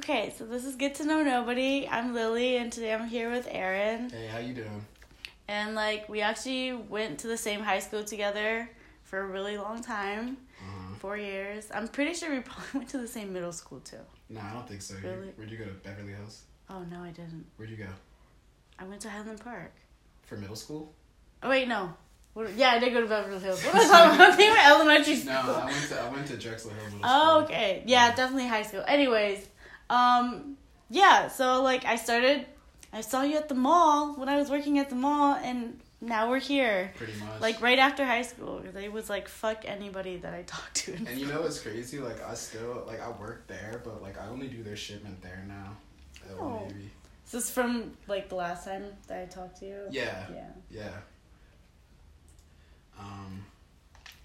Okay, so this is Get to Know Nobody. I'm Lily, and today I'm here with Aaron. Hey, how you doing? And like, we actually went to the same high school together for a really long time Uh, four years. I'm pretty sure we probably went to the same middle school too. no, I don't think so. You- Really? Where'd you go to Beverly Hills? Oh, no, I didn't. Where'd you go? I went to Highland Park. For middle school? Oh, wait, no. What, yeah, I did go to Beverly Hills. What was I talking about? I think elementary school. No, I went to I went to Drexel Hill Middle Oh, School. okay. Yeah, definitely high school. Anyways, um, yeah, so like I started, I saw you at the mall when I was working at the mall, and now we're here. Pretty much. Like right after high school, because I was like, fuck anybody that I talked to. And you know what's crazy? Like I still like I work there, but like I only do their shipment there now. Oh. Navy. Is this from like the last time that I talked to you? Yeah. Yeah. Yeah. Um,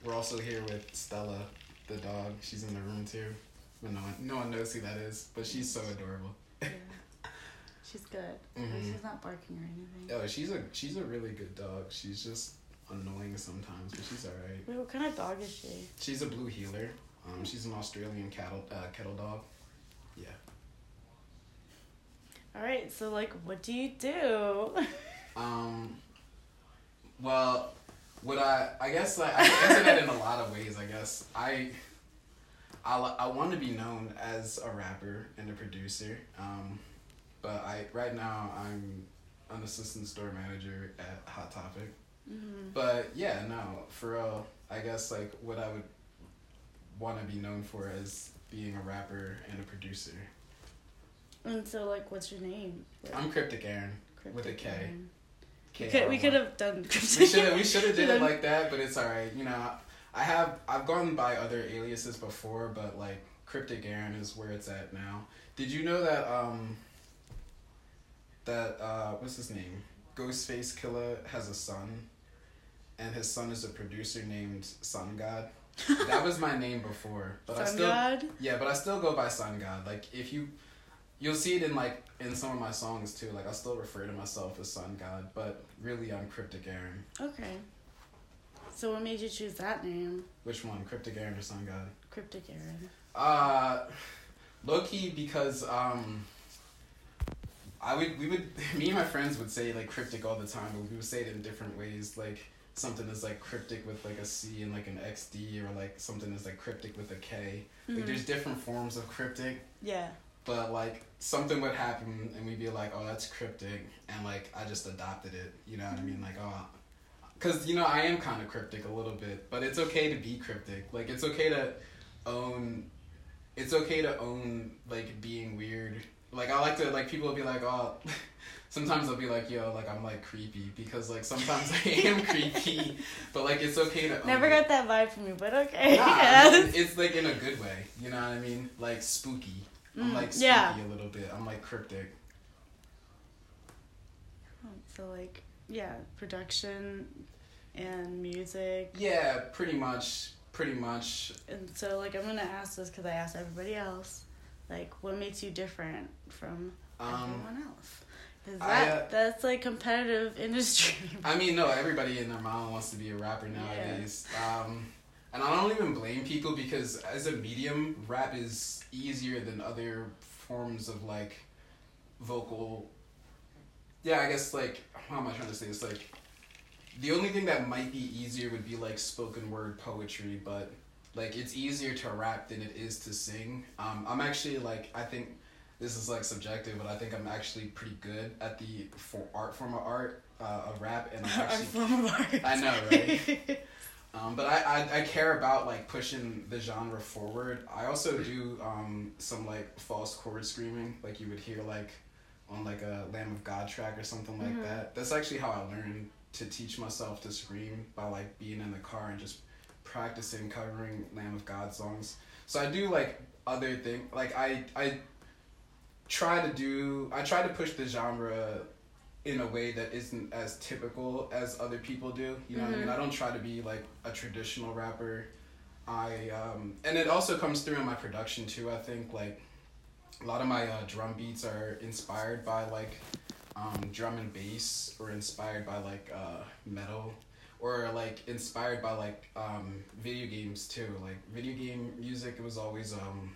we're also here with Stella, the dog. She's in the room too, no one no one knows who that is. But she's so adorable. yeah. She's good. Mhm. she's not barking or anything. Oh, she's a she's a really good dog. She's just annoying sometimes, but she's alright. Wait, what kind of dog is she? She's a blue heeler. Um, she's an Australian cattle uh, kettle dog. Yeah. All right, so like, what do you do? Um. Well, what I I guess like I answer that in a lot of ways. I guess I. I, I want to be known as a rapper and a producer, um, but I right now I'm an assistant store manager at Hot Topic. hmm But yeah, no, for real, I guess like what I would want to be known for is being a rapper and a producer. And so, like, what's your name? Like, I'm Cryptic Aaron. with a K. Aaron. K We could, we R Y. could have done. We should have we should have did it like that, but it's alright. You know, I have I've gone by other aliases before, but like Cryptic Aaron is where it's at now. Did you know that um that uh what's his name? Ghostface Killah has a son and his son is a producer named Sun God. That was my name before, but I still God. yeah, but I still go by Sun God. Like if you, you'll see it in like in some of my songs too. Like I still refer to myself as Sun God, but really I'm Cryptic Aaron. Okay. So what made you choose that name, Which one, Cryptic Aaron or Sun God? Cryptic Aaron? Uh, low key because um. I would we would me and my friends would say like cryptic all the time, but we would say it in different ways. Like something is like cryptic with like a C and like an XD, or like something is like cryptic with a K. Like Mhm. there's different forms of cryptic. Yeah. but like something would happen and we'd be like oh that's cryptic and like i just adopted it you know what i mean like oh because you know i am kind of cryptic a little bit but it's okay to be cryptic like it's okay to own it's okay to own like being weird like i like to like people will be like oh sometimes they'll be like yo like i'm like creepy because like sometimes i am creepy but like it's okay to own Never it. got that vibe from you, but okay. Nah, yes. it's, it's like in a good way you know what i mean like spooky i'm Mm, like spooky yeah. a little bit i'm like cryptic So like, yeah, production and music, Yeah, pretty much. Pretty much. and so like I'm gonna ask this because I asked everybody else, like, what makes you different from Um, everyone else? Because I, that uh, that's like competitive industry. I mean, no, everybody and their mom wants to be a rapper nowadays. Um, and I don't even blame people because as a medium, rap is easier than other forms of like vocal. Yeah, I guess like how am I trying to say this? Like, the only thing that might be easier would be like spoken word poetry, but like it's easier to rap than it is to sing. Um, I'm actually like I think this is like subjective, but I think I'm actually pretty good at the for art form of art uh, of rap, and I'm actually form of art. I know, right? Um, but I, I, I care about like pushing the genre forward. I also do um, some like false cord screaming, like you would hear like on like a Lamb of God track or something like Mhm. that. That's actually how I learned to teach myself to scream by like being in the car and just practicing covering Lamb of God songs. So I do like other thing like I I try to do I try to push the genre in a way that isn't as typical as other people do. You know what I mean? Mhm. I don't try to be like a traditional rapper. I um and it also comes through in my production too. I think like a lot of my uh, drum beats are inspired by like um, drum and bass or inspired by like uh, metal or like inspired by like um, video games too like video game music it was always um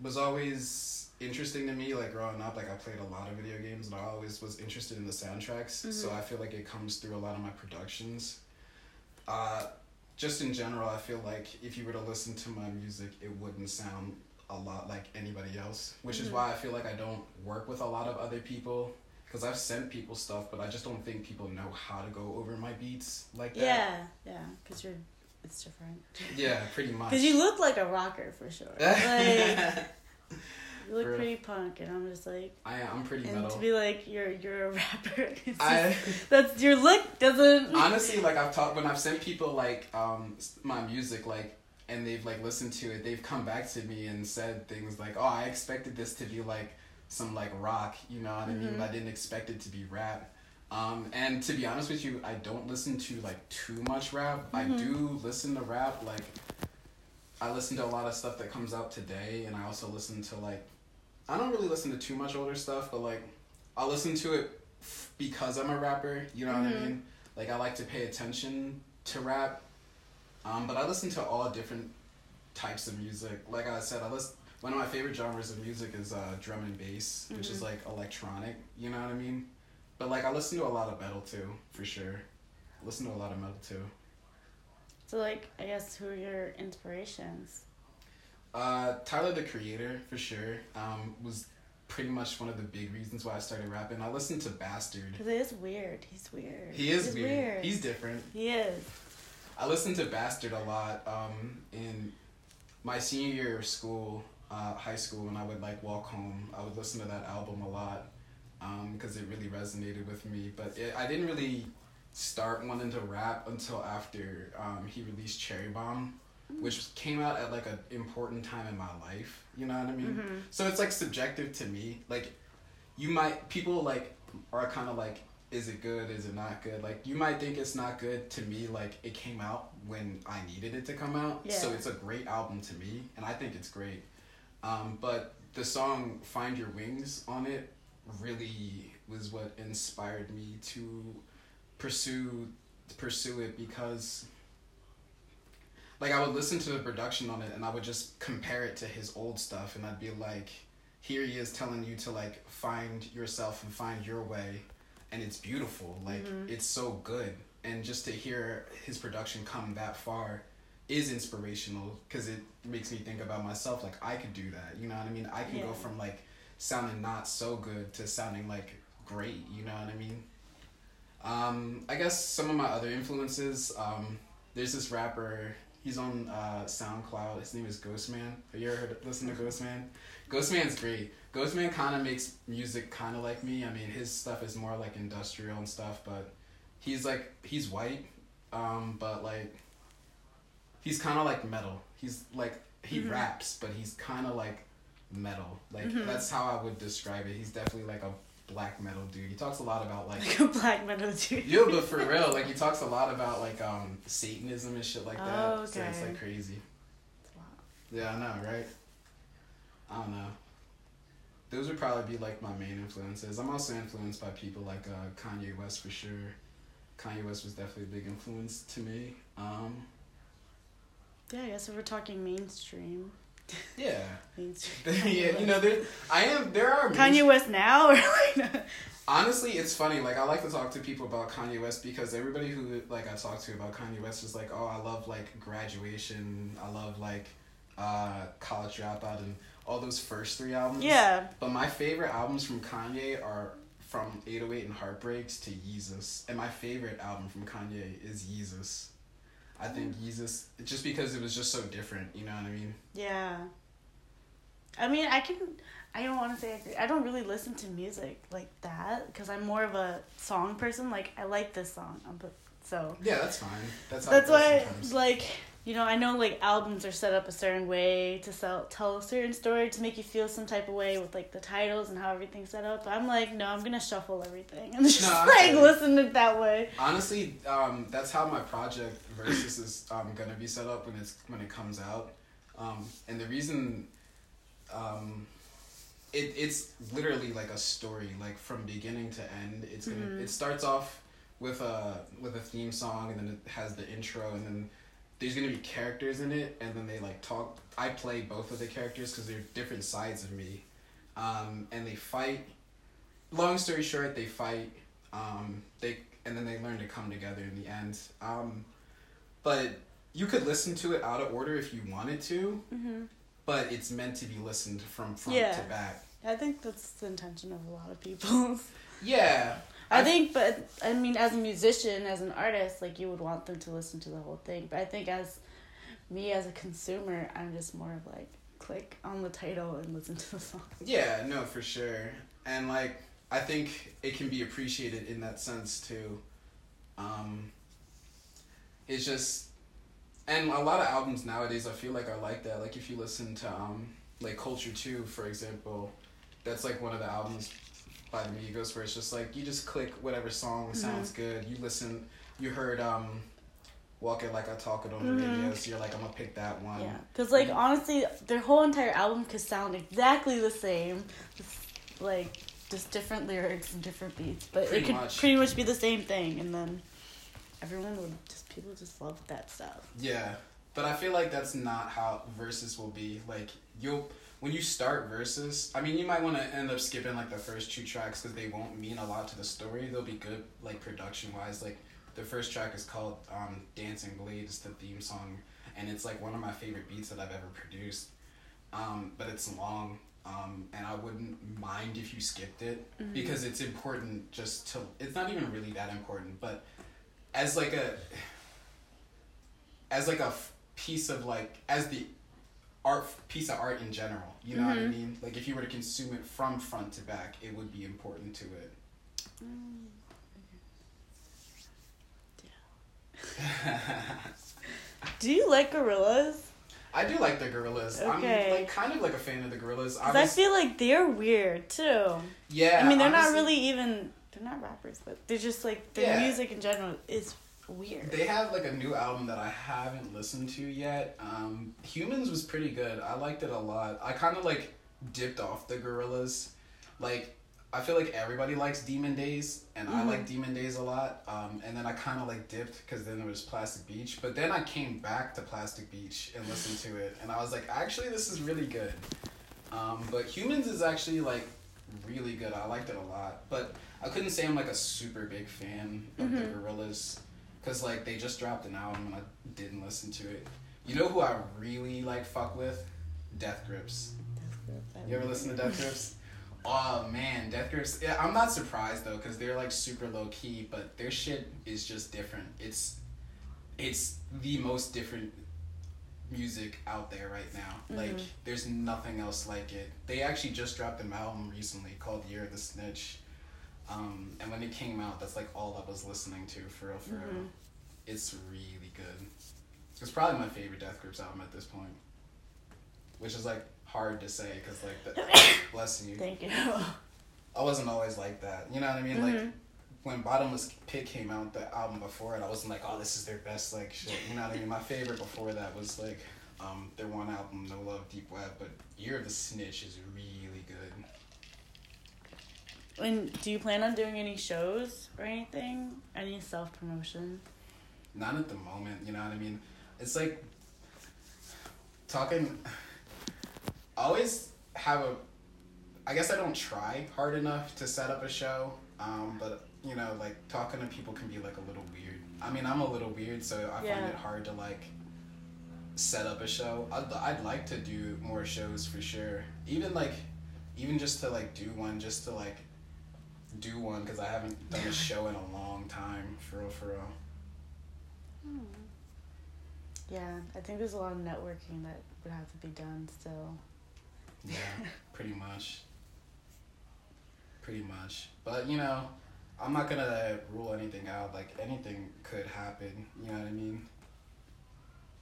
was always interesting to me. Like growing up, like I played a lot of video games, and I always was interested in the soundtracks. So I feel like it comes through a lot of my productions. Uh, just in general, I feel like if you were to listen to my music, it wouldn't sound a lot like anybody else. Which is Mhm. why I feel like I don't work with a lot of other people. Because I've sent people stuff, but I just don't think people know how to go over my beats like that. Yeah, yeah, because you're it's different. Yeah, pretty much. Because you look like a rocker for sure. Like you look For- pretty punk, and I'm just like, I I'm pretty and metal. to be like you're you're a rapper. I just- that's your look doesn't. honestly like I've talked when I've sent people like um my music like and they've like listened to it. They've come back to me and said things like, "Oh, I expected this to be like some like rock, you know what I mean? Mhm. I didn't expect it to be rap." Um, and to be honest with you, I don't listen to like too much rap. I Mhm. do listen to rap. Like, I listen to a lot of stuff that comes out today, and I also listen to like, I don't really listen to too much older stuff, but like, I'll listen to it f- because I'm a rapper. You know what I Mhm. mean? Like, I like to pay attention to rap, um, but I listen to all different types of music. Like I said, I listen. One of my favorite genres of music is uh, drum and bass, which is Mhm. like electronic. You know what I mean? But like I listen to a lot of metal too, for sure. listen to a lot of metal too. So like, I guess who are your inspirations? Uh, Tyler the Creator for sure um, was pretty much one of the big reasons why I started rapping. I listened to Bastard. Because it is weird. He's weird. He is He's weird. He's different. he is. I listened to Bastard a lot um, in my senior year of school, uh, high school, when I would like walk home. I would listen to that album a lot because it really resonated with me. But it, I didn't really start wanting to rap until after um, he released Cherry Bomb, which came out at like an important time in my life. You know what I mean? Mhm. So it's like subjective to me. Like you might people like are kind of like is it good is it not good? Like you might think it's not good to me like it came out when i needed it to come out. So it's a great album to me and i think it's great. Um, but the song find your wings on it really was what inspired me to pursue pursue it because like I would listen to the production on it and I would just compare it to his old stuff and I'd be like, here he is telling you to like find yourself and find your way and it's beautiful. Like Mhm. it's so good. And just to hear his production come that far is inspirational because it makes me think about myself like I could do that. You know what I mean? I can go from like sounding not so good to sounding like great, you know what I mean? Um, I guess some of my other influences, um, there's this rapper, he's on uh, SoundCloud, his name is Ghostemane. Have you ever heard, listened to Ghostemane? Ghostemane's great. Ghostemane kind of makes music kind of like me. I mean, his stuff is more like industrial and stuff, but he's like, he's white, um, but like, he's kind of like metal. He's like, he Mhm. raps, but he's kind of like metal. Like, Mhm. that's how I would describe it. He's definitely like a black metal dude. He talks a lot about like Like a black metal dude. yeah, but for real, like he talks a lot about like um Satanism and shit like that. Oh, okay. So it's like crazy. Wow. Yeah, I know, right? I don't know. Those would probably be like my main influences. I'm also influenced by people like uh, Kanye West for sure. Kanye West was definitely a big influence to me. Um, Yeah, I guess if we're talking mainstream. yeah, Mainstream. yeah. You know, there I am. There are Kanye West now or like Honestly, it's funny. Like I like to talk to people about Kanye West because everybody who like I talk to about Kanye West is like, oh, I love like graduation. I love like uh, college dropout and all those first three albums. Yeah. But my favorite albums from Kanye are from 808 and Heartbreaks to Yeezus. And my favorite album from Kanye is Yeezus. I think Yeezus, just because it was just so different, you know what I mean? Yeah. I mean, I can. I don't want to say I agree. I don't really listen to music like that because I'm more of a song person. Like I like this song, um, so Yeah, that's fine. That's that's why sometimes. like you know I know like albums are set up a certain way to sell tell a certain story to make you feel some type of way with like the titles and how everything's set up. But I'm like no, I'm gonna shuffle everything and just No, like listen to it that way. Honestly, um, that's how my project versus is um, gonna be set up when it's when it comes out, um, and the reason, um, it it's literally like a story, like from beginning to end. It's gonna Mhm. it starts off with a with a theme song, and then it has the intro, and then there's gonna be characters in it, and then they like talk. I play both of the characters because they're different sides of me, um, and they fight. Long story short, they fight. Um, they and then they learn to come together in the end. Um, but you could listen to it out of order if you wanted to, Mm-hmm. but it's meant to be listened from front Yeah. to back. I think that's the intention of a lot of people. Yeah, I I- think, but I mean, as a musician, as an artist, like you would want them to listen to the whole thing. But I think as me as a consumer, I'm just more of like click on the title and listen to the song. Yeah, no, for sure. And like I think it can be appreciated in that sense too. Um it's just and a lot of albums nowadays I feel like are like that. Like if you listen to um like Culture 2 for example, that's like one of the albums by the Migos where it's just like you just click whatever song sounds good. You listen you heard um Walk It Like I Talk It on the Mhm. radio, so you're like I'm gonna pick that one. Yeah, because like honestly, their whole entire album could sound exactly the same, just, like just different lyrics and different beats, but Pretty it could much. pretty much be the same thing, and then everyone would just people just love that stuff. Yeah, but I feel like that's not how verses will be. Like you'll when you start verses, I mean, you might want to end up skipping like the first two tracks because they won't mean a lot to the story. They'll be good like production wise. Like the first track is called um, "Dancing Blade," it's the theme song, and it's like one of my favorite beats that I've ever produced. Um, but it's long. Um, and I wouldn't mind if you skipped it Mhm. because it's important just to it's not even really that important but as like a as like a f- piece of like as the art piece of art in general you know what i Mhm. mean like if you were to consume it from front to back it would be important to it Mm. Do you like Gorillaz? i do like the Gorillaz i'm Okay. like kind of like a fan of the Gorillaz I Because I, feel like they're weird too. yeah I mean, they're not really even they're not rappers, but they're just like their Yeah. music in general is weird. They have like a new album that I haven't listened to yet. Um, Humanz was pretty good. I liked it a lot. I kind of like dipped off the Gorillaz. Like I feel like everybody likes Demon Days, and I Mhm. like Demon Days a lot. Um, and then I kind of like dipped because then there was Plastic Beach. But then I came back to Plastic Beach and listened to it, and I was like, actually, this is really good. Um, but Humanz is actually like really good. I liked it a lot, but I couldn't say I'm like a super big fan of the Mhm. Gorillaz because like they just dropped an album and I didn't listen to it. You know who I really like fuck with? Death Grips. You ever listen to Death Grips? Oh man, Death Grips. Yeah, I'm not surprised though because they're like super low key, but their shit is just different. It's it's the most different music out there right now. Like Mhm. there's nothing else like it. They actually just dropped an album recently called Year of the Snitch. Um, and when it came out, that's like all I was listening to for real, for real. Mhm. It's really good. It's probably my favorite Death Grips album at this point, which is like hard to say because like the, bless you. Thank you. I wasn't always like that. You know what I mean? Like Mhm. when Bottomless Pit came out, the album before it, I wasn't like, oh, this is their best like shit. You know what I mean? My favorite before that was like um, their one album, No Love, Deep Web. But Year of the Snitch is really. And do you plan on doing any shows or anything? Any self promotion? Not at the moment. You know what I mean? It's like talking. I always have a. I guess I don't try hard enough to set up a show. Um, but you know, like talking to people can be like a little weird. I mean, I'm a little weird, so I Yeah. find it hard to like set up a show. I'd, I'd like to do more shows for sure. Even like, even just to like do one, just to like do one because I haven't done a show in a long time. For real, for real. Hmm. Yeah, I think there's a lot of networking that would have to be done still. Yeah, pretty much. Pretty much. But, you know, I'm not gonna rule anything out. Like, anything could happen. You know what I mean?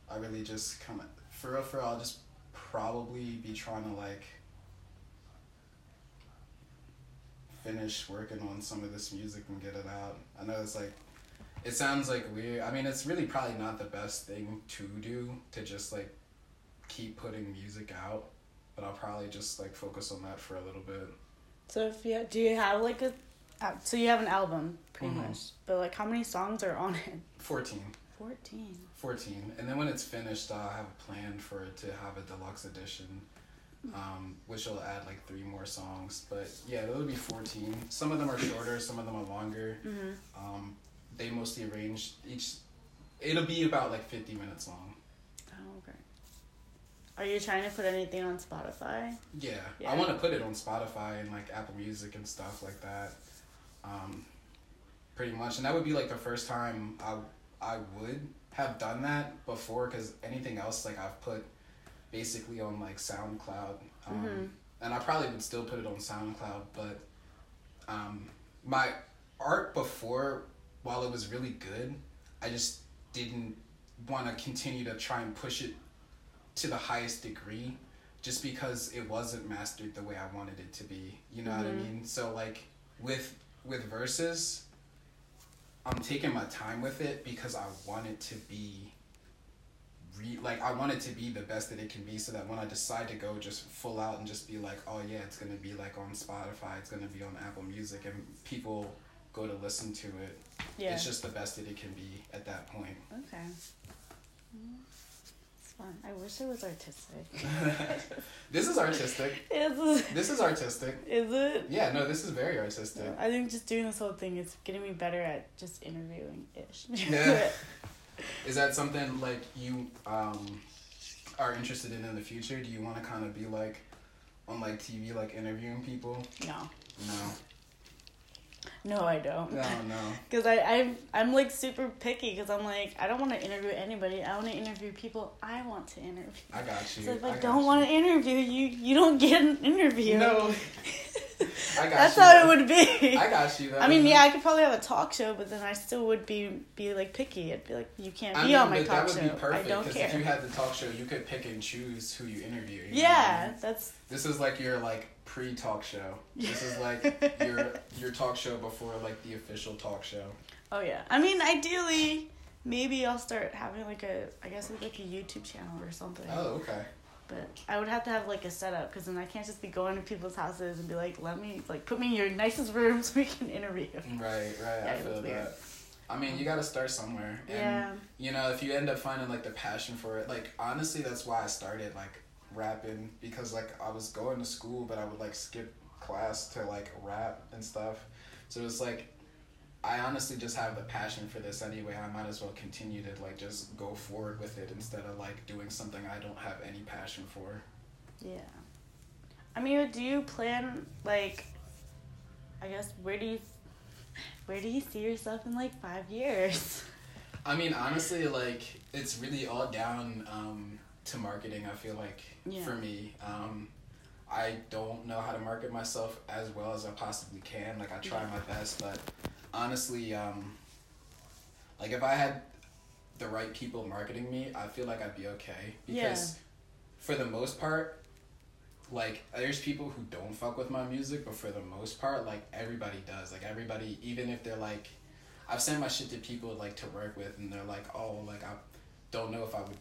I really just kind of, for real, for real, I'll just probably be trying to, like, finish working on some of this music and get it out. I know it's like, it sounds like weird. I mean, it's really probably not the best thing to do to just, like, keep putting music out but I'll probably just like focus on that for a little bit. So if you do you have like a uh, so you have an album pretty Mhm. much, but like how many songs are on it? Fourteen. 14. 14 and then when it's finished i have a plan for it to have a deluxe edition um, which will add like three more songs but yeah it'll be 14 some of them are shorter some of them are longer Mm-hmm. um, they mostly arrange each it'll be about like 50 minutes long Oh, okay. Are you trying to put anything on Spotify? yeah, Yeah. i want to put it on spotify and like apple music and stuff like that um, pretty much and that would be like the first time i, I would have done that before because anything else like i've put basically on like soundcloud um, Mhm. and i probably would still put it on soundcloud but um, my art before while it was really good i just didn't want to continue to try and push it to the highest degree just because it wasn't mastered the way i wanted it to be you know what i Mhm. mean so like with with verses i'm taking my time with it because i want it to be re- like i want it to be the best that it can be so that when i decide to go just full out and just be like oh yeah it's gonna be like on spotify it's gonna be on apple music and people go to listen to it Yeah. it's just the best that it can be at that point okay. It's fun. I wish it was artistic. this is artistic is, it, this is artistic is it? yeah no this is very artistic I think just doing this whole thing is getting me better at just interviewing ish. Yeah. Is that something like you um are interested in in the future? Do you want to kind of be like on like TV, like interviewing people? no. No, No, I don't. no, no. Because I, I'm, I'm like super picky because I'm like, I don't want to interview anybody. I want to interview people I want to interview. I got you. So if I, got don't want to interview you, you don't get an interview. No, I That's you. how it would be. I got you. Though. I mean, yeah, I could probably have a talk show, but then I still would be be like picky. I'd be like, you can't I be mean, on my talk that would show. be perfect I don't because care. if you had the talk show, you could pick and choose who you interview. you know I yeah, mean? that's This is like your like pre-talk show. This is like your your talk show before like the official talk show. oh yeah. I mean, ideally, maybe I'll start having like a, I guess like a YouTube channel or something. Oh, okay. But I would have to have like a setup because then I can't just be going to people's houses and be like, let me like put me in your nicest room so we can interview. Right, right. Yeah, I feel weird. that. I mean, you got to start somewhere. And, Yeah. You know, if you end up finding like the passion for it, like honestly, that's why I started like rapping because like I was going to school, but I would like skip class to like rap and stuff. So it's like I honestly just have the passion for this anyway. I might as well continue to like just go forward with it instead of like doing something I don't have any passion for. Yeah. I mean, do you plan like? I guess where do you, where do you see yourself in like five years? I mean, honestly, like it's really all down um, to marketing. I feel like Yeah. for me, um, I don't know how to market myself as well as I possibly can. Like I try Yeah. my best, but honestly, um, like if I had the right people marketing me, I feel like I'd be okay because for the most part. Like there's people who don't fuck with my music, but for the most part, like everybody does. Like everybody, even if they're like, I've sent my shit to people like to work with, and they're like, "Oh, like I don't know if I would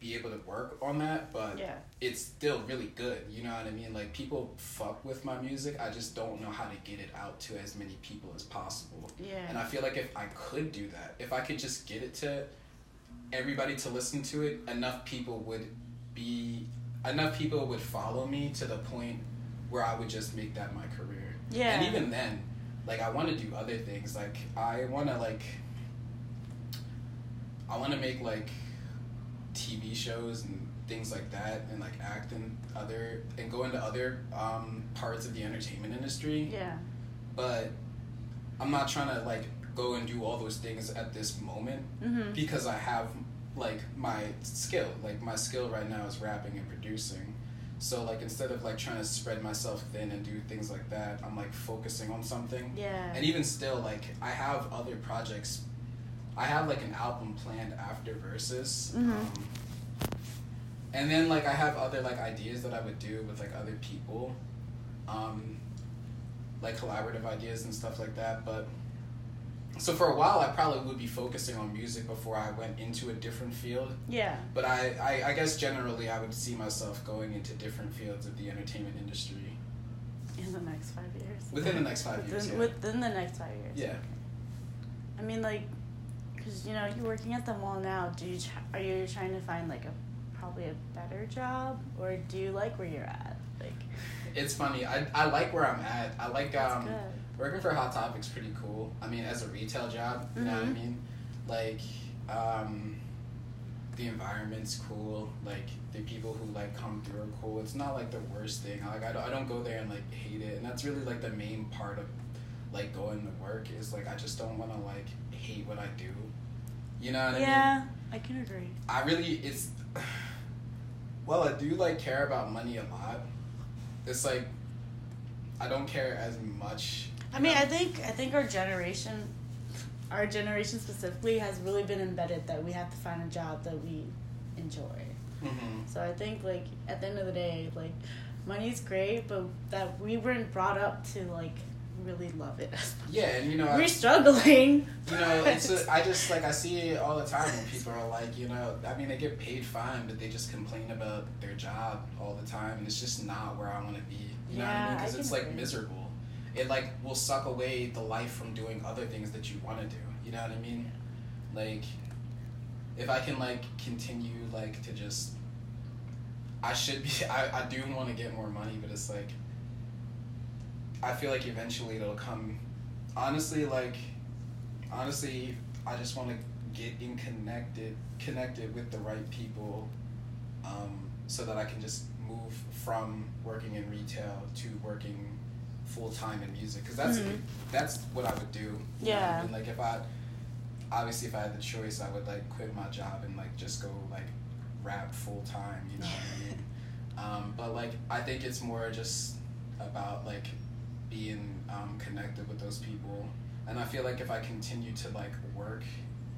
be able to work on that, but Yeah. it's still really good." You know what I mean? Like people fuck with my music. I just don't know how to get it out to as many people as possible. Yeah. And I feel like if I could do that, if I could just get it to everybody to listen to it, enough people would be enough people would follow me to the point where I would just make that my career. Yeah. And even then, like I want to do other things. Like I want to like I want to make like TV shows and things like that and like act and other and go into other um, parts of the entertainment industry Yeah. but I'm not trying to like go and do all those things at this moment Mhm. because I have like my skill. Like my skill right now is rapping and producing. So like instead of like trying to spread myself thin and do things like that, I'm like focusing on something. Yeah. And even still, like I have other projects. I have like an album planned after verses. Mhm. Um, and then like I have other like ideas that I would do with like other people, um, like collaborative ideas and stuff like that. But so for a while, I probably would be focusing on music before I went into a different field. yeah. But I, I, I guess generally I would see myself going into different fields of the entertainment industry In the next five years. within the next five within, years. Yeah. Within the next five years. yeah. I mean, like, Because you know you're working at the mall now. Do you are you trying to find like a probably a better job, or do you like where you're at? Like It's funny. I, I like where I'm at. I like um working for Hot Topic's pretty cool. I mean, as a retail job, you know what I Mhm. mean? Like, um, the environment's cool. Like, the people who like come through are cool. It's not like the worst thing. Like, I don't, I don't go there and like hate it. And that's really like the main part of like going to work is like I just don't want to like hate what I do. You know what I mean? Yeah, I can agree. I really it's well, I do like care about money a lot. It's like I don't care as much. I mean, know? I think I think our generation, our generation specifically, has really been embedded that we have to find a job that we enjoy. Mhm. So I think like at the end of the day, like money's great, but that we weren't brought up to like really love it. Yeah, and you know, We're struggling. you know, it's a, I just like I see it all the time when people are like, you know, I mean, they get paid fine, but they just complain about their job all the time, and it's just not where I want to be. You know what I mean? Because it's like miserable. It like will suck away the life from doing other things that you want to do. You know what I mean? Like, if I can like continue like to just, I should be. I I do want to get more money, but it's like. I feel like eventually it'll come. Honestly, like, honestly, I just want to get in connected, connected with the right people, um, so that I can just move from working in retail to working full time in music. Because that's Mhm. that's what I would do. you know what I Yeah. mean? Like if I, obviously, if I had the choice, I would like quit my job and like just go like rap full time. You know what I mean? Um, but like I think it's more just about like being um, connected with those people, and I feel like if I continue to like work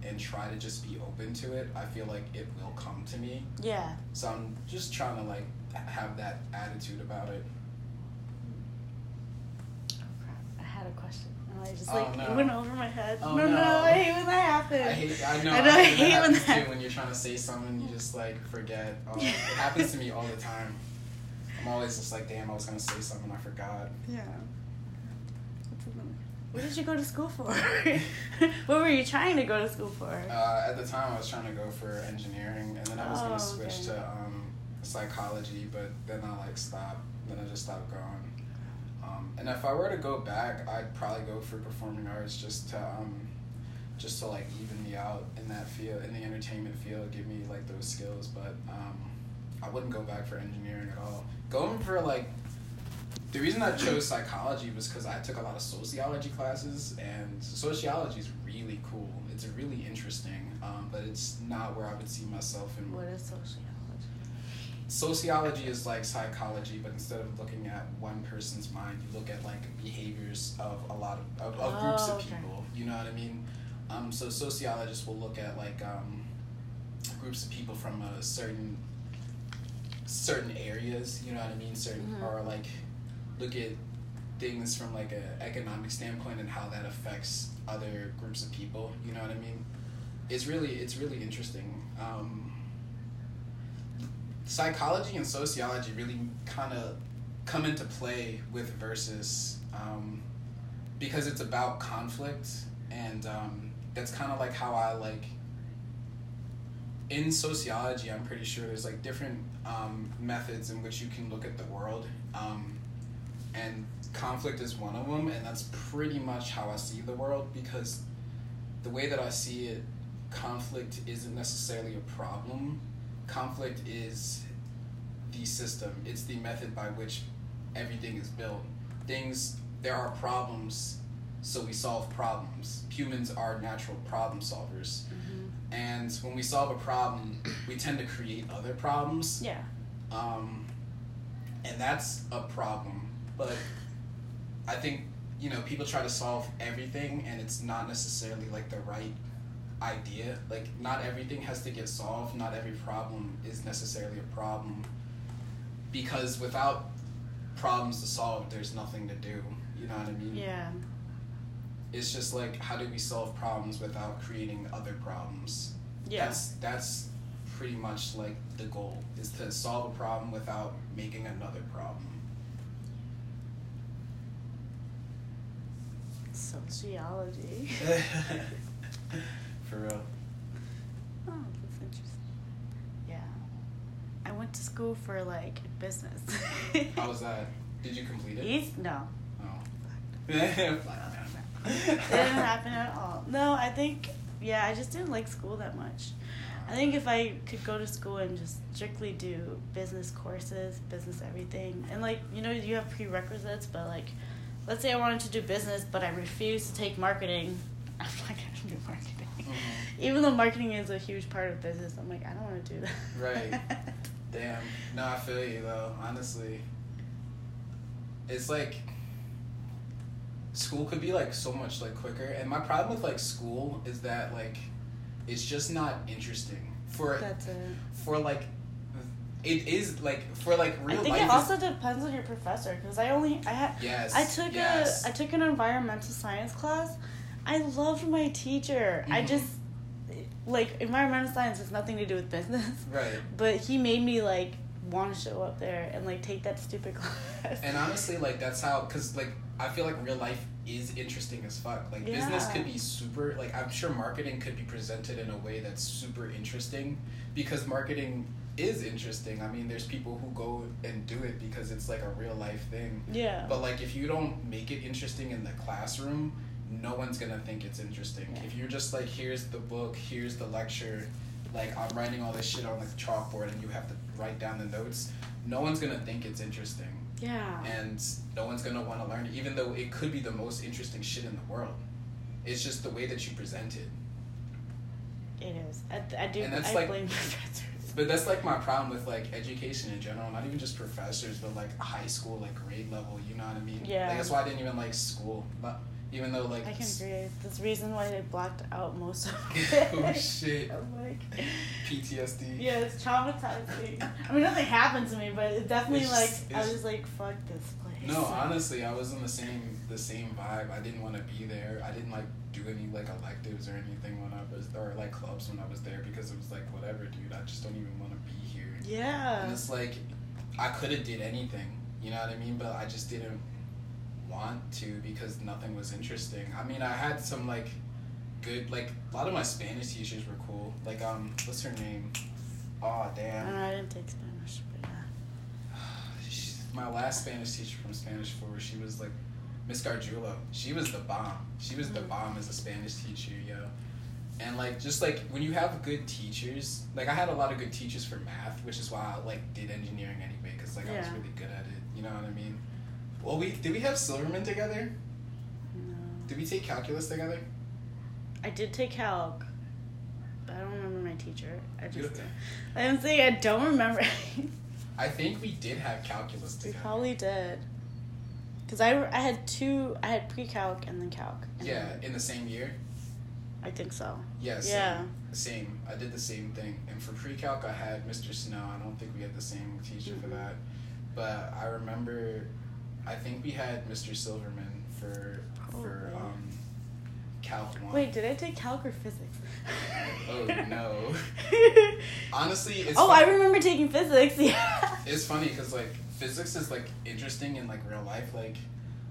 and try to just be open to it, I feel like it will come to me. Yeah. So I'm just trying to like have that attitude about it. Oh crap! I had a question, and I just Oh, like no. it went over my head. Oh, no, no, no. I hate when that happens. I hate. I know. I know, I think that hate when happens that- too. When you're trying to say something, you just like forget. Oh, it happens to me all the time. I'm always just like, damn, I was gonna say something, I forgot. Yeah. What's it gonna- What did you go to school for? what were you trying to go to school for? Uh, at the time, I was trying to go for engineering, and then I was Oh, gonna switch okay. to um, psychology, but then I like stopped. Then I just stopped going. Um, and if I were to go back, I'd probably go for performing arts just to um, just to like even me out in that field, in the entertainment field, give me like those skills. But um, I wouldn't go back for engineering at all. Going for like the reason I chose psychology was because I took a lot of sociology classes, and sociology is really cool. It's really interesting, um, but it's not where I would see myself in. What is sociology? Sociology is like psychology, but instead of looking at one person's mind, you look at like behaviors of a lot of, of, of groups Oh, of okay. people. You know what I mean? Um, so sociologists will look at like um, groups of people from a certain certain areas. You know what I mean? Certain Mhm. or like look at things from like a economic standpoint and how that affects other groups of people. You know what I mean? It's really it's really interesting. Um, psychology and sociology really kind of come into play with versus um, because it's about conflict and um, that's kind of like how I like in sociology I'm pretty sure there's like different um, methods in which you can look at the world um, and conflict is one of them and that's pretty much how I see the world because the way that I see it conflict isn't necessarily a problem. Conflict is the system. It's the method by which everything is built. Things there are problems so we solve problems. Humans are natural problem solvers. Mm-hmm. and when we solve a problem we tend to create other problems. Yeah. um, and that's a problem but i think you know people try to solve everything and it's not necessarily like the right idea. Like not everything has to get solved. Not every problem is necessarily a problem because without problems to solve there's nothing to do. You know what i mean? Yeah. it's just like how do we solve problems without creating other problems? Yeah. that's that's pretty much like the goal is to solve a problem without making another problem Sociology. for real. Oh, that's interesting. Yeah. I went to school for like business. How was that? Did you complete it? East? No. Oh. it didn't happen at all. No, I think yeah, I just didn't like school that much. Oh. I think if I could go to school and just strictly do business courses, business everything, and like you know you have prerequisites, but like let's say I wanted to do business, but I refuse to take marketing. I'm like, not gonna do marketing, Mhm. even though marketing is a huge part of business. I'm like I don't want to do that. Right. Damn. No, I feel you though. Honestly, it's like school could be like so much like quicker, and my problem with like school is that like it's just not interesting for That's it. for like it is like for like real I think life. it also depends on your professor because I only I had yes. I took yes. a I took an environmental science class. I loved my teacher. I Mhm. just like environmental science has nothing to do with business, right. but he made me like want to show up there and like take that stupid class. And honestly, like that's how, cause like I feel like real life is interesting as fuck. Like business could be super. Like I'm sure marketing could be presented in a way that's super interesting, because marketing is interesting. I mean, there's people who go and do it because it's like a real life thing. yeah. But like if you don't make it interesting in the classroom, no one's gonna think it's interesting. Yeah. If you're just like, here's the book, here's the lecture, like I'm writing all this shit on the chalkboard and you have to write down the notes, no one's gonna think it's interesting. yeah. And no one's gonna wanna learn it, even though it could be the most interesting shit in the world. It's just the way that you present it. it is. I, I do. And that's I like- blame professors. But that's like my problem with like education in general, not even just professors, but like high school, like grade level, you know what I mean? Yeah. Like that's why I didn't even like school. But even though like I can agree. That's the reason why they blocked out most of it. oh shit. I'm like, PTSD. yeah, it's traumatizing. I mean, nothing happened to me, but it definitely It's like just- I was like, fuck this place. No, honestly, I was in the same the same vibe. I didn't want to be there. I didn't like do any like electives or anything when I was or like clubs when I was there because it was like whatever, dude. I just don't even want to be here. Yeah. And it's like I could have did anything, you know what I mean? But I just didn't want to because nothing was interesting. I mean, I had some like good like a lot of my Spanish teachers were cool. Like um, what's her name? Oh damn. don't. I didn't take Spanish, but yeah. My last Spanish teacher from Spanish four, she was like Miss Gargiulo. She was the bomb. She was the Mhm. bomb as a Spanish teacher, yo. And like just like when you have good teachers, like I had a lot of good teachers for math, which is why I like did engineering anyway, because like I was really good at it. You know what I mean? Well, we did we have Silverman together? No. Did we take calculus together? I did take calc, but I don't remember my teacher. I just. I'm saying I don't remember. I think we did have calculus together. we probably did. Cause I, I had two I had pre calc and then calc. And Yeah, then- in the same year. I think so. Yeah, same. Yeah. Same. I did the same thing. And for pre-calc, I had Mr. Snow. I don't think we had the same teacher for Mhm. that. But I remember, I think we had Mr. Silverman for for Probably. um, Calc one. Wait, did I take calc or physics? Oh, no. Honestly, it's oh, fun- I remember taking physics. Yeah. It's funny because like physics is like interesting in like real life. Like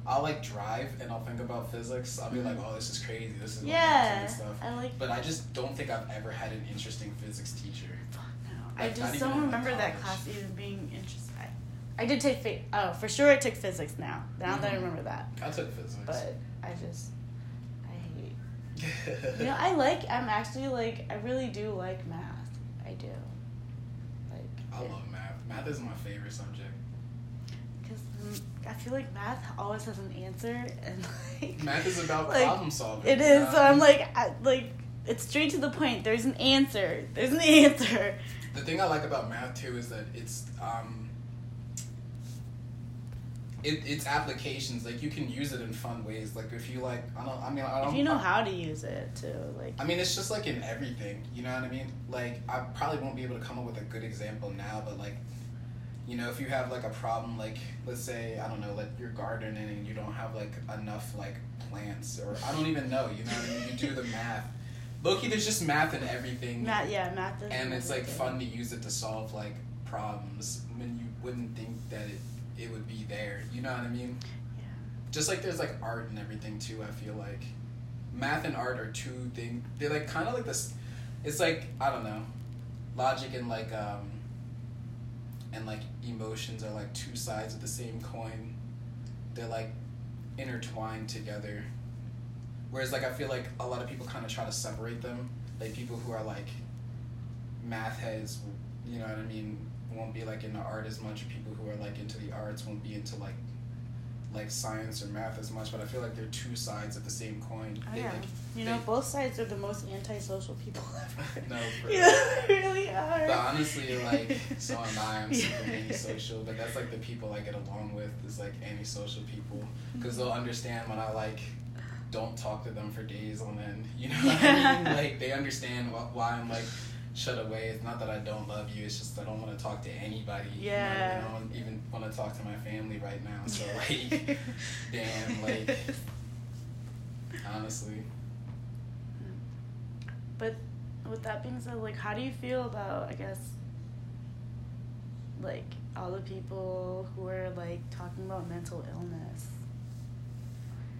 I'll like drive and I'll think about physics. I'll be like, oh, this is crazy. This is what happens Yeah, and stuff. I like. But I just don't think I've ever had an interesting physics teacher. Fuck no. I Like, not just don't remember like, that class even being interesting. I, I did take fa- oh for sure I took physics now. Now that I Mhm. remember that, I took physics. but I just I hate. You know, I like. I'm actually like. I really do like math. I do. Like. I love math. Math is my favorite subject. Because I feel like math always has an answer, and like. Math is about like, problem solving. It is. know? So I'm like, I, like, it's straight to the point. There's an answer. There's an answer. The thing I like about math too is that it's um. It, it's applications like you can use it in fun ways like if you like I don't I mean I don't If you know how to use it too, like. I mean, it's just like in everything, you know what I mean? Like, I probably won't be able to come up with a good example now, but like, you know, if you have like a problem, like, let's say, I don't know, like you're gardening and you don't have like enough like plants, or I don't even know, you know what I mean? You do the math. Loki, there's just math in everything. Math, yeah, math is. And it's like fun to use it to solve like problems when you wouldn't think that it, it would be there, you know what I mean? Yeah. Just like there's like art and everything too, I feel like. math and art are two things. They're like kind of like this. It's like I don't know, logic and like um. And like emotions are like two sides of the same coin. They're like intertwined together. Whereas like I feel like a lot of people kind of try to separate them. Like people who are like math heads, you know what I mean, won't be like into art as much. People who are like into the arts won't be into like like science or math as much, but I feel like they're two sides of the same coin. Oh, they, yeah. like, you know, both sides are the most antisocial people ever. no, for yeah, they really are. But honestly, like, so am I. I'm super antisocial, but that's like the people I get along with is like antisocial people, because they'll mm-hmm. understand when I like don't talk to them for days on end. You know what I mean? Like they understand wh- why I'm like shut away. It's not that I don't love you. It's just I don't want to talk to anybody. Yeah. You know, I don't even want to talk to my family right now. So like, damn, like, honestly. But with that being said, like, how do you feel about, I guess, like, all the people who are, like, talking about mental illness?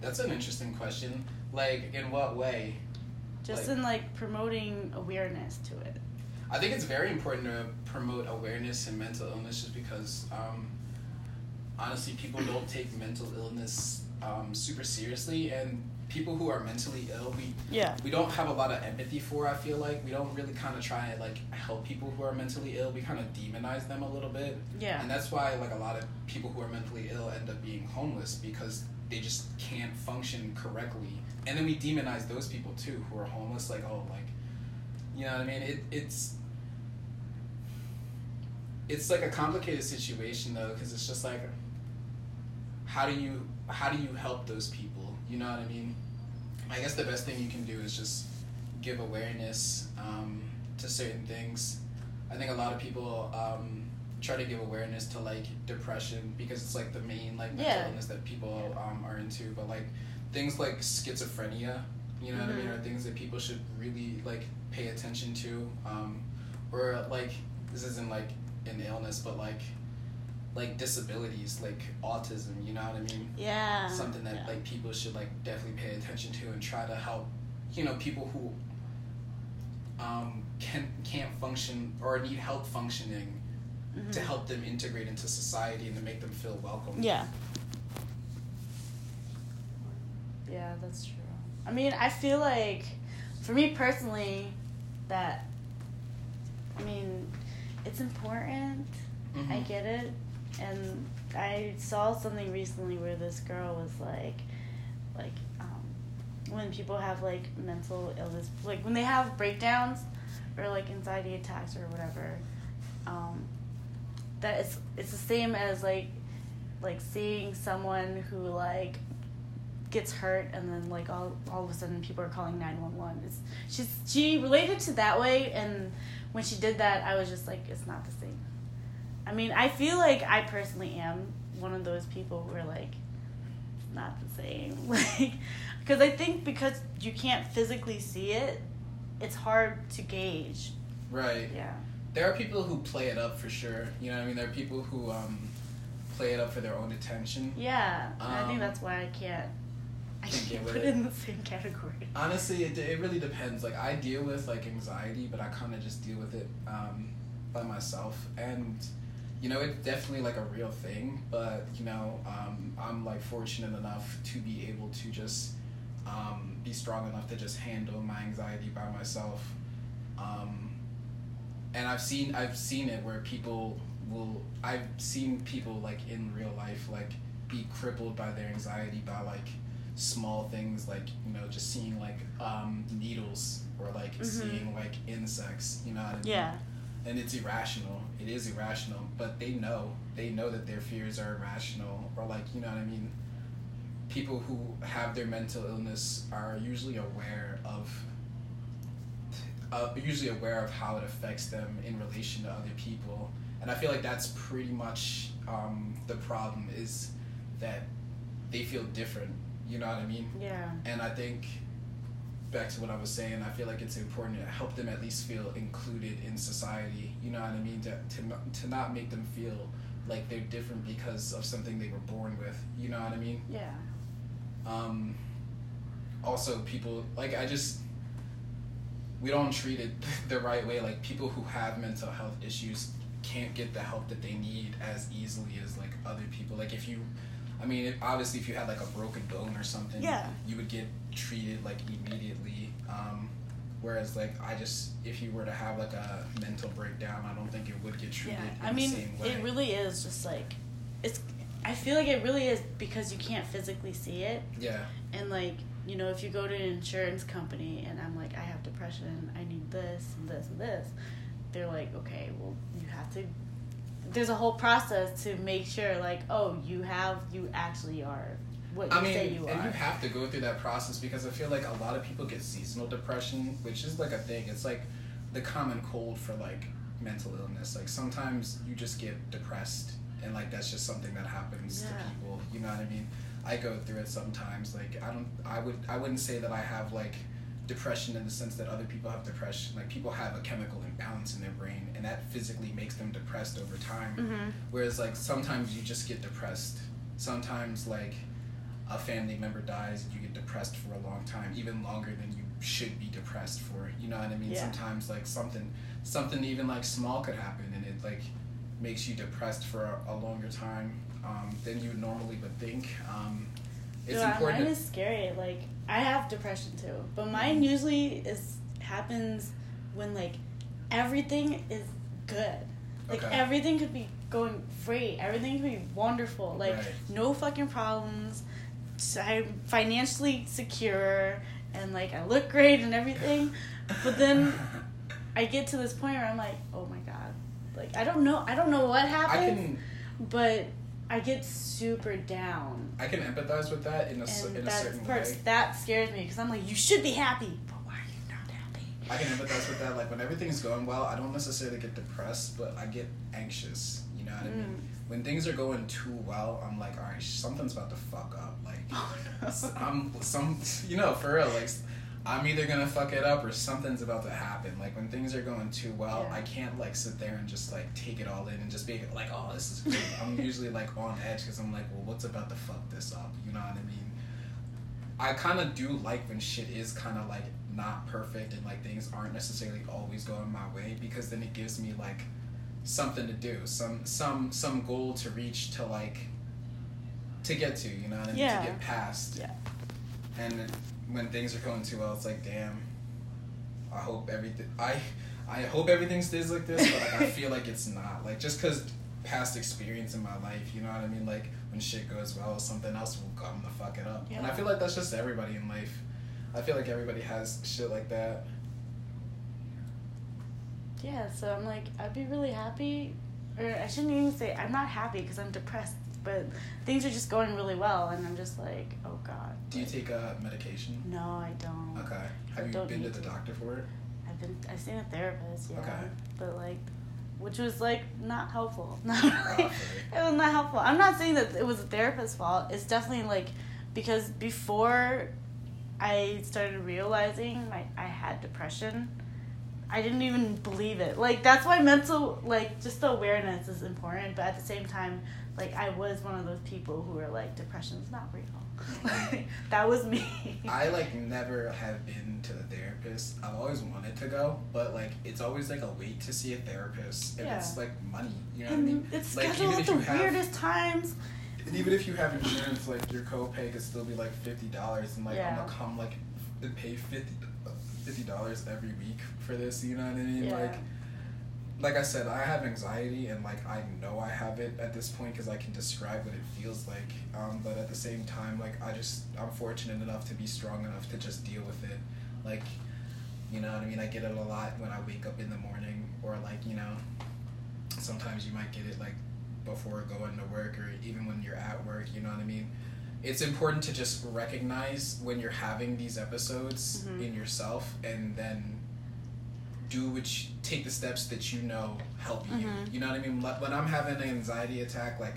That's an interesting question. Like, in what way? Just Like- in, like, promoting awareness to it. I think it's very important to promote awareness and mental illness just because, um, honestly, people don't take mental illness um, super seriously, and people who are mentally ill, we Yeah. we don't have a lot of empathy for. I feel like we don't really kind of try and like help people who are mentally ill. We kind of demonize them a little bit, Yeah. and that's why like a lot of people who are mentally ill end up being homeless because they just can't function correctly. And then we demonize those people too who are homeless. Like oh like, you know what I mean? It it's it's like a complicated situation though because it's just like how do you how do you help those people? You know what I mean? I guess the best thing you can do is just give awareness um, to certain things. I think a lot of people um, try to give awareness to like depression because it's like the main like mental Yeah. illness that people um, are into. But like things like schizophrenia, you know what I mean, Mhm. are things that people should really like pay attention to. Um, or like this isn't like an illness, but like like disabilities, like autism. You know what I mean? Yeah. something that yeah. like people should like definitely pay attention to and try to help you know people who um can can't function or need help functioning to Mhm. help them integrate into society and to make them feel welcome Yeah. Yeah, that's true. I mean, I feel like, for me personally, that, I mean, it's important. Mhm. I get it. And I saw something recently where this girl was like, like, um, when people have like mental illness, like when they have breakdowns or like anxiety attacks or whatever, um, that it's it's the same as like like seeing someone who like gets hurt and then like all all of a sudden people are calling 911 it's she's she related to that way and when she did that i was just like it's not the same. I mean i feel like i personally am one of those people who are like not the same. Like because i think because you can't physically see it it's hard to gauge. Right. Yeah. There are people who play it up for sure. You know what i mean? There are people who um play it up for their own attention. Yeah. And i Um, think that's why i can't i get with put it. it in the same category Honestly, it, it really depends. Like I deal with like anxiety, but I kind of just deal with it um, by myself, and you know it's definitely like a real thing. But you know, um, I'm like fortunate enough to be able to just um, be strong enough to just handle my anxiety by myself. Um, and I've seen I've seen it where people will I've seen people like in real life like be crippled by their anxiety by like small things like you know just seeing like um, needles or like Mhm. seeing like insects you know what I mean? yeah. And it's irrational. It is irrational but they know. They know that their fears are irrational or like you know what i mean? People who have their mental illness are usually aware of uh, usually aware of how it affects them in relation to other people. And i feel like that's pretty much um, the problem is that they feel different you know what i mean yeah and I think back to what I was saying, I feel like it's important to help them at least feel included in society. You know what I mean? To to not, to not make them feel like they're different because of something they were born with. You know what I mean? yeah Um, also people like I just we don't treat it the right way. Like people who have mental health issues can't get the help that they need as easily as like other people. Like if you, I mean, if, obviously if you had like a broken bone or something, Yeah. you would get treated like immediately. Um, whereas like I just if you were to have like a mental breakdown, I don't think it would get treated Yeah, in I mean, the same way. it really is just like it's. I feel like it really is because you can't physically see it, yeah. and like you know, if you go to an insurance company and I'm like, I have depression, I need this and this and this, they're like, okay, well, you have to. There's a whole process to make sure, like, oh, you have, you actually are what you I mean, say you are. and are. you have to go through that process because I feel like a lot of people get seasonal depression, which is like a thing. It's like the common cold for like mental illness. Like sometimes you just get depressed, and like that's just something that happens to people. You know what I mean? I go through it sometimes. Like I don't, I would, I wouldn't say that I have like depression in the sense that other people have depression. Like people have a chemical imbalance in their brain, and that physically makes them depressed over time. mm-hmm. Whereas like sometimes you just get depressed. Sometimes like a family member dies and you get depressed for a long time, even longer than you should be depressed for. You know what I mean? Yeah. Sometimes like something something even like small could happen and it like makes you depressed for a, a longer time um, than you normally would think. Um, it's yeah, important. Mine is scary. Like I have depression too, but mine usually is happens when like everything is good. Like Okay. everything could be going great. Everything could be wonderful. Like Right. no fucking problems. I'm financially secure and like I look great and everything. But then I get to this point where I'm like, oh my god. Like I don't know. I don't know what I happened, can but I get super down. I can empathize with that in a, And in a certain parts way. that scares me because I'm like, you should be happy, but why are you not happy? I can empathize with that. Like when everything's going well, I don't necessarily get depressed, but I get anxious. You know what I Mm. mean? When things are going too well, I'm like, all right, something's about to fuck up. Like, Oh, no. I'm some, you know, for real. Like, I'm either gonna fuck it up or something's about to happen. Like when things are going too well, Yeah. I can't like sit there and just like take it all in and just be like, oh, this is great. I'm usually like on edge because I'm like, well, what's about to fuck this up? You know what I mean? I kind of do like when shit is kind of like not perfect and like things aren't necessarily always going my way because then it gives me like something to do, some some some goal to reach to like to get to, you know what I mean? Yeah. To get past. Yeah. And when things are going too well, it's like, damn. I hope everything. I I hope everything stays like this, but like, I feel like it's not. Like just because past experience in my life, you know what I mean? Like when shit goes well, something else will come to fuck it up. And I feel like that's just everybody in life. I feel like everybody has shit like that. Yeah, so I'm like, I'd be really happy, or I shouldn't even say I'm not happy because I'm depressed, but things are just going really well, and I'm just like, oh god. Do you take a medication? No, I don't. Okay. Have you been to the doctor for it? I've been, I've seen a therapist, yeah, Okay. but like, which was like not helpful. Not Oh, really. okay. It was not helpful. I'm not saying that it was a therapist's fault. It's definitely like because before I started realizing like I had depression, I didn't even believe it. Like that's why mental like just the awareness is important, but at the same time, like I was one of those people who were like depression's not real. Like, that was me. I like never have been to the therapist. I've always wanted to go, but like it's always like a wait to see a therapist, and Yeah. it's like money. You know what I mean? and it's Like, scheduled even at the have- weirdest times. And even if you have insurance, like your copay could still be like fifty dollars, and like I'm gonna come like and pay uh, 50 dollars every week for this. You know what I mean? Yeah. Like, like I said, I have anxiety, and like I know I have it at this point because I can describe what it feels like. Um, but at the same time, like I just I'm fortunate enough to be strong enough to just deal with it. Like, you know what I mean? I get it a lot when I wake up in the morning, or like you know, sometimes you might get it like before going to work or even when you're at work, you know what I mean? It's important to just recognize when you're having these episodes Mhm. in yourself and then do which take the steps that you know help you. Mhm. You know what I mean? When I'm having an anxiety attack, like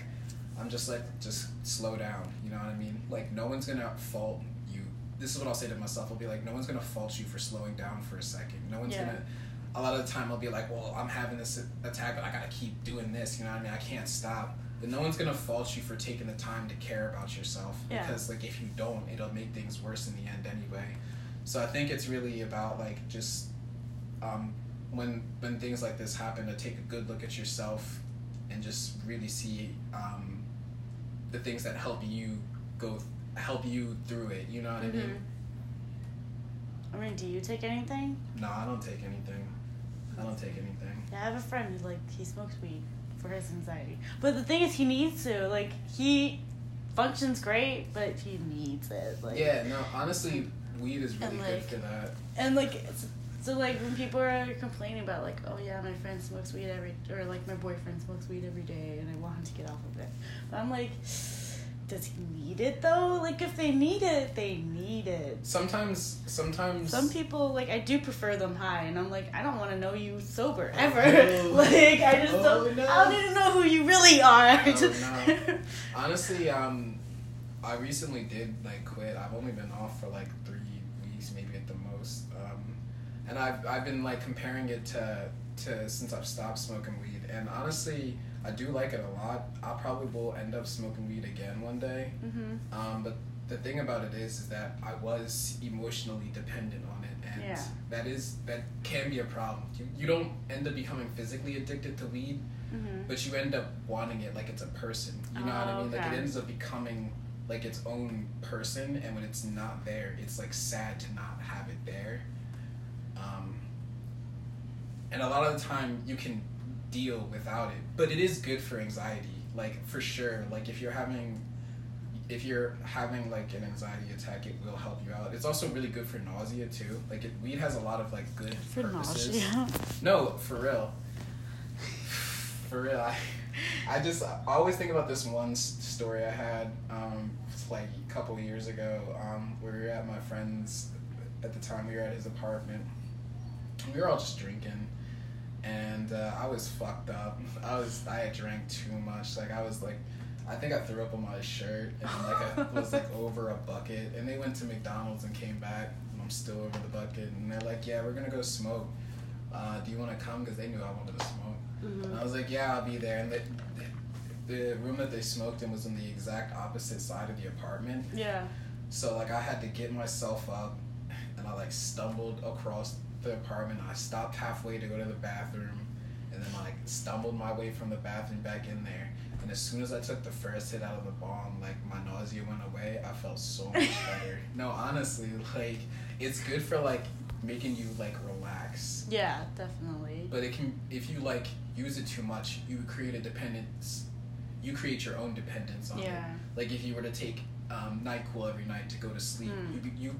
I'm just like just slow down. You know what I mean? Like no one's gonna fault you. This is what I'll say to myself. I'll be like, no one's gonna fault you for slowing down for a second. No one's Yeah. gonna. A lot of the time, I'll be like, well, I'm having this attack, but I gotta keep doing this. You know what I mean? I can't stop. But no one's gonna fault you for taking the time to care about yourself. Yeah. Because like if you don't, it'll make things worse in the end anyway. So I think it's really about like just um, when when things like this happen to take a good look at yourself and just really see um, the things that help you go help you through it. You know what I mean? Mhm. I mean, do you take anything? No, I don't take anything. I don't take anything. Yeah, I have a friend who like he smokes weed for his anxiety. But the thing is, he needs to. Like he functions great, but he needs it. Like Yeah, no, honestly, weed is really And, good for that. And like, it's- so like when people are complaining about like, oh yeah, my friend smokes weed every, or like my boyfriend smokes weed every day, and I want him to get off of it. But I'm like, does he need it though? Like if they need it, they need it. Sometimes, sometimes. Some people like I do prefer them high, and I'm like I don't want to know you sober Oh, ever. no. like I just Oh, don't. no. I don't even know who you really are. Oh, no. Honestly, um, I recently did like quit. I've only been off for like three weeks, maybe at the most. Um, and I've I've been like comparing it to to since I've stopped smoking weed, and honestly, I do like it a lot. I probably will end up smoking weed again one day. Mhm. Um, but the thing about it is, is that I was emotionally dependent on it, and Yeah. that is that can be a problem. You you don't end up becoming physically addicted to weed, Mhm. but you end up wanting it like it's a person. You know what I Oh, mean? Like it ends up becoming like its own person, and when it's not there, it's like sad to not have it there. Um, and a lot of the time, you can deal without it, but it is good for anxiety. Like for sure. Like if you're having if you're having like an anxiety attack, it will help you out. It's also really good for nausea too. Like it, weed has a lot of like good For purposes. nausea. No, for real. For real, I, I just I always think about this one story I had, um, like a couple of years ago. Um, we were at my friend's. At the time, we were at his apartment. We were all just drinking, and uh, I was fucked up. I was I had drank too much. Like I was like, I think I threw up on my shirt, and like I was like over a bucket. And they went to McDonald's and came back, and I'm still over the bucket. And they're like, "Yeah, we're gonna go smoke. Uh, do you want to come?" Because they knew I wanted to smoke. And Mhm. I was like, yeah, I'll be there. And the, the room that they smoked in was on the exact opposite side of the apartment. Yeah. So like I had to get myself up, and I like stumbled across the apartment. I stopped halfway to go to the bathroom, and then like stumbled my way from the bathroom back in there. And as soon as I took the first hit out of the bomb, like my nausea went away. I felt so much better. no, honestly, like it's good for like making you like relax Yeah, definitely. but it can if you like use it too much you create a dependence you create your own dependence on Yeah. it like if you were to take um, nyquil every night to go to sleep Hmm. you, you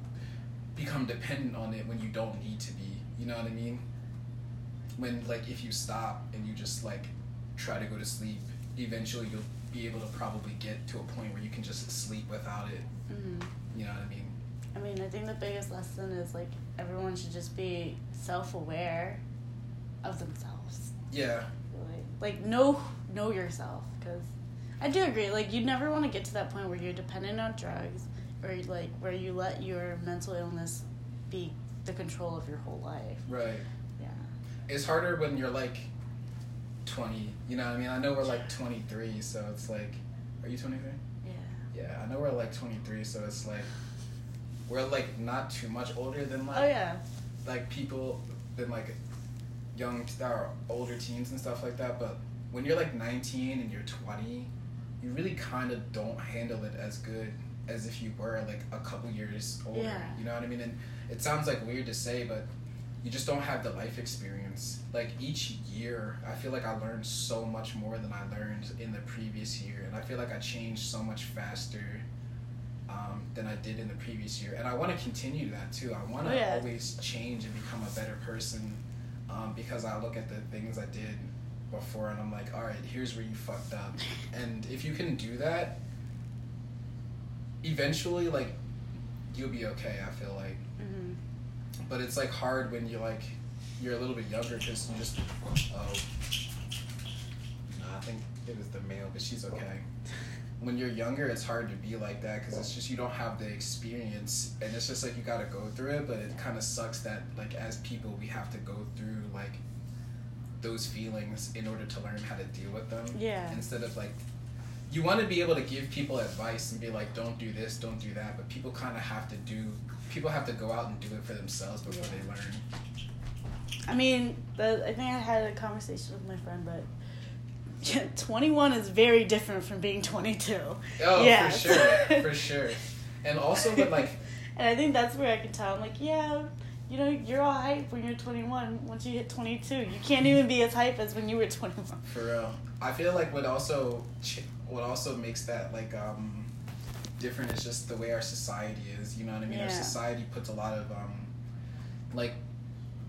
become dependent on it when you don't need to be you know what i mean when like if you stop and you just like try to go to sleep eventually you'll be able to probably get to a point where you can just sleep without it hmm you know what i mean I mean, I think the biggest lesson is like everyone should just be self-aware of themselves. yeah Really. Like know know yourself, because I do agree. Like you never want to get to that point where you're dependent on drugs, or like where you let your mental illness be the control of your whole life. right Yeah. it's harder when you're like 20 you know what i mean i know we're like 23 so it's like are you 23 Yeah. yeah i know we're like 23 so it's like we're like not too much older than like Oh yeah. like people than like young or older teens and stuff like that but when you're like 19 and you're 20 you really kind of don't handle it as good as if you were like a couple years older Yeah. you know what i mean and it sounds like weird to say but you just don't have the life experience. Like each year i feel like i learned so much more than i learned in the previous year and i feel like i changed so much faster um, than i did in the previous year. And i want to continue that too. I want to Oh, yeah. always change and become a better person um, because i look at the things i did before and i'm like all right here's where you fucked up. And if you can do that eventually like you'll be okay i feel like but it's like hard when you like you're a little bit younger because you just oh nah, I think it was the male but she's okay when you're younger it's hard to be like that because it's just you don't have the experience and it's just like you got to go through it but it kind of sucks that like as people we have to go through like those feelings in order to learn how to deal with them Yeah. instead of like you want to be able to give people advice and be like, don't do this, don't do that, but people kind of have to do. People have to go out and do it for themselves before Yeah. they learn. I mean, the, I think I had a conversation with my friend, but 21 is very different from being 22. Oh, Yeah. for sure, for sure. And also, but like, And I think that's where I can tell. I'm like, yeah, you know, you're all hype when you're 21. Once you hit 22, you can't even be as hype as when you were 21. For real. I feel like what also what also makes that like um different is just the way our society is. You know what I mean? Our society puts a lot of um like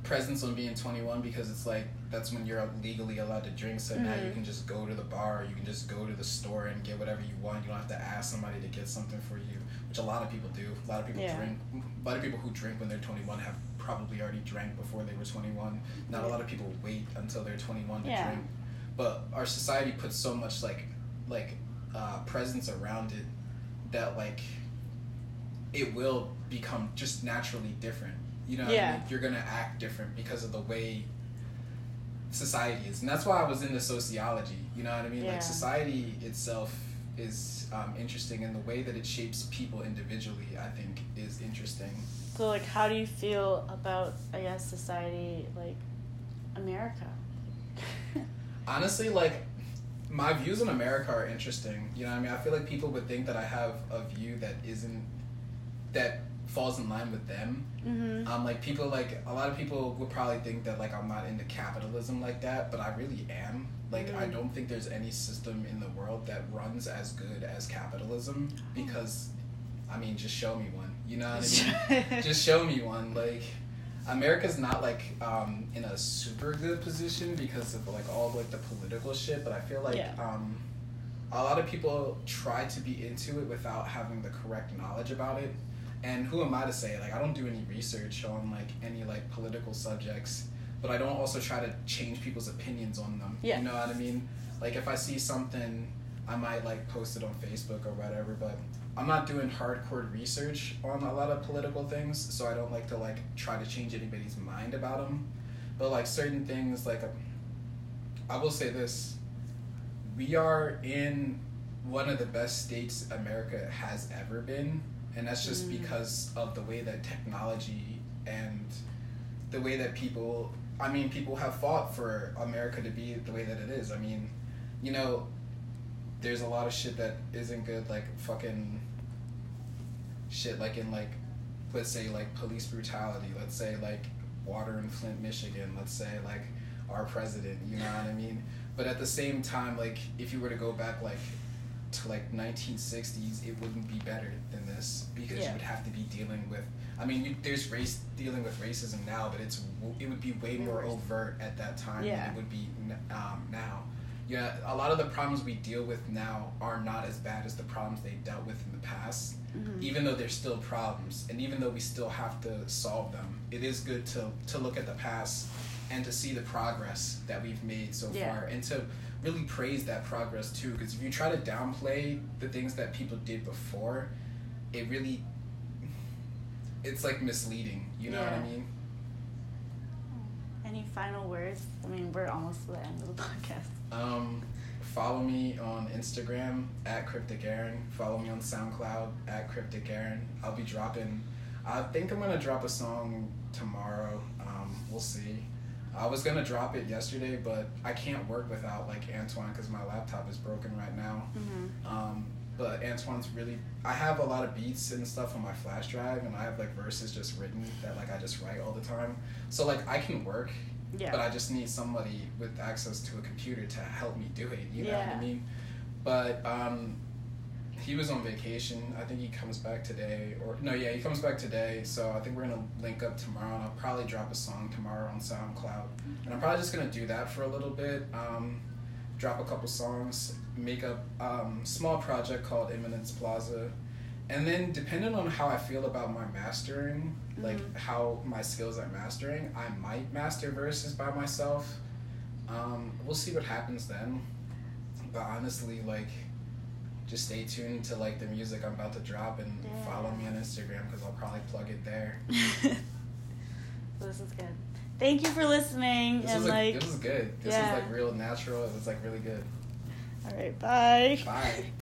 presence on being 21 because it's like that's when you're legally allowed to drink. So now you Mhm. can just go to the bar, you can just go to the store and get whatever you want. You don't have to ask somebody to get something for you, which a lot of people do. A lot of people Yeah. drink. A lot of people who drink when they're 21 have probably already drank before they were 21. Not a lot of people wait until they're 21 to Yeah. drink but our society puts so much like like uh, presence around it that like it will become just naturally different you know what I mean? you're gonna act different because of the way society is and that's why i was into sociology you know what i mean Yeah. like society itself is um, interesting and the way that it shapes people individually i think is interesting So, like, how do you feel about, I guess, society, like, America? honestly like my views on america are interesting. You know what i mean? I feel like people would think that i have a view that isn't that falls in line with them. Mm-hmm. um like people like a lot of people would probably think that like i'm not into capitalism like that but i really am. Like i Mhm. don't think there's any system in the world that runs as good as capitalism because i mean just show me one. You know what i mean? Just show me one like america's not like um in a super good position because of like all like the political shit but i feel like Yeah. um a lot of people try to be into it without having the correct knowledge about it and who am i to say like i don't do any research on like any like political subjects but i don't also try to change people's opinions on them Yeah. you know what i mean like if i see something i might like post it on facebook or whatever but I'm not doing hardcore research on a lot of political things, so I don't like to like try to change anybody's mind about them. But like certain things, like um, I will say this: we are in one of the best states America has ever been, and that's just Mm. because of the way that technology and the way that people. I mean, people have fought for America to be the way that it is. I mean, you know, there's a lot of shit that isn't good, like fucking shit, like in like, let's say like police brutality. Let's say like water in Flint, Michigan. Let's say like our president. You know what I mean? But at the same time, like if you were to go back like to like 1960s, it wouldn't be better than this because you would have to be dealing with. I mean, you, there's race dealing with racism now, but it's it would be way Way more overt at that time Yeah. than it would be um, now. Yeah, a lot of the problems we deal with now are not as bad as the problems they dealt with in the past. Mhm. Even though they're still problems, and even though we still have to solve them, it is good to to look at the past and to see the progress that we've made so Yeah. far, and to really praise that progress too. Because if you try to downplay the things that people did before, it really it's like misleading. You know what I mean? Any final words? I mean, we're almost to the end of the podcast. Um, follow me on Instagram at Cryptic Aaron. Follow me on SoundCloud at Cryptic Aaron. I'll be dropping. I think I'm gonna drop a song tomorrow. Um, we'll see. I was gonna drop it yesterday, but I can't work without like Antoine because my laptop is broken right now. Mm-hmm. Um, but Antoine's really. I have a lot of beats and stuff on my flash drive, and I have like verses just written that like I just write all the time. So like I can work, Yeah. but I just need somebody with access to a computer to help me do it. You know what I mean? But um, he was on vacation. I think he comes back today, or no, yeah, he comes back today. So I think we're gonna link up tomorrow, and I'll probably drop a song tomorrow on SoundCloud. And I'm probably just gonna do that for a little bit. Um, drop a couple songs, make a um, small project called Imminence Plaza, and then depending on how I feel about my mastering, like Mhm. how my skills are mastering, I might master verses by myself. Um, we'll see what happens then. But honestly, like, just stay tuned to like the music I'm about to drop and Yeah. follow me on Instagram because I'll probably plug it there. this is good. Thank you for listening This and was like like this was good. This yeah. was like real natural. It was like really good. All right, bye. Bye.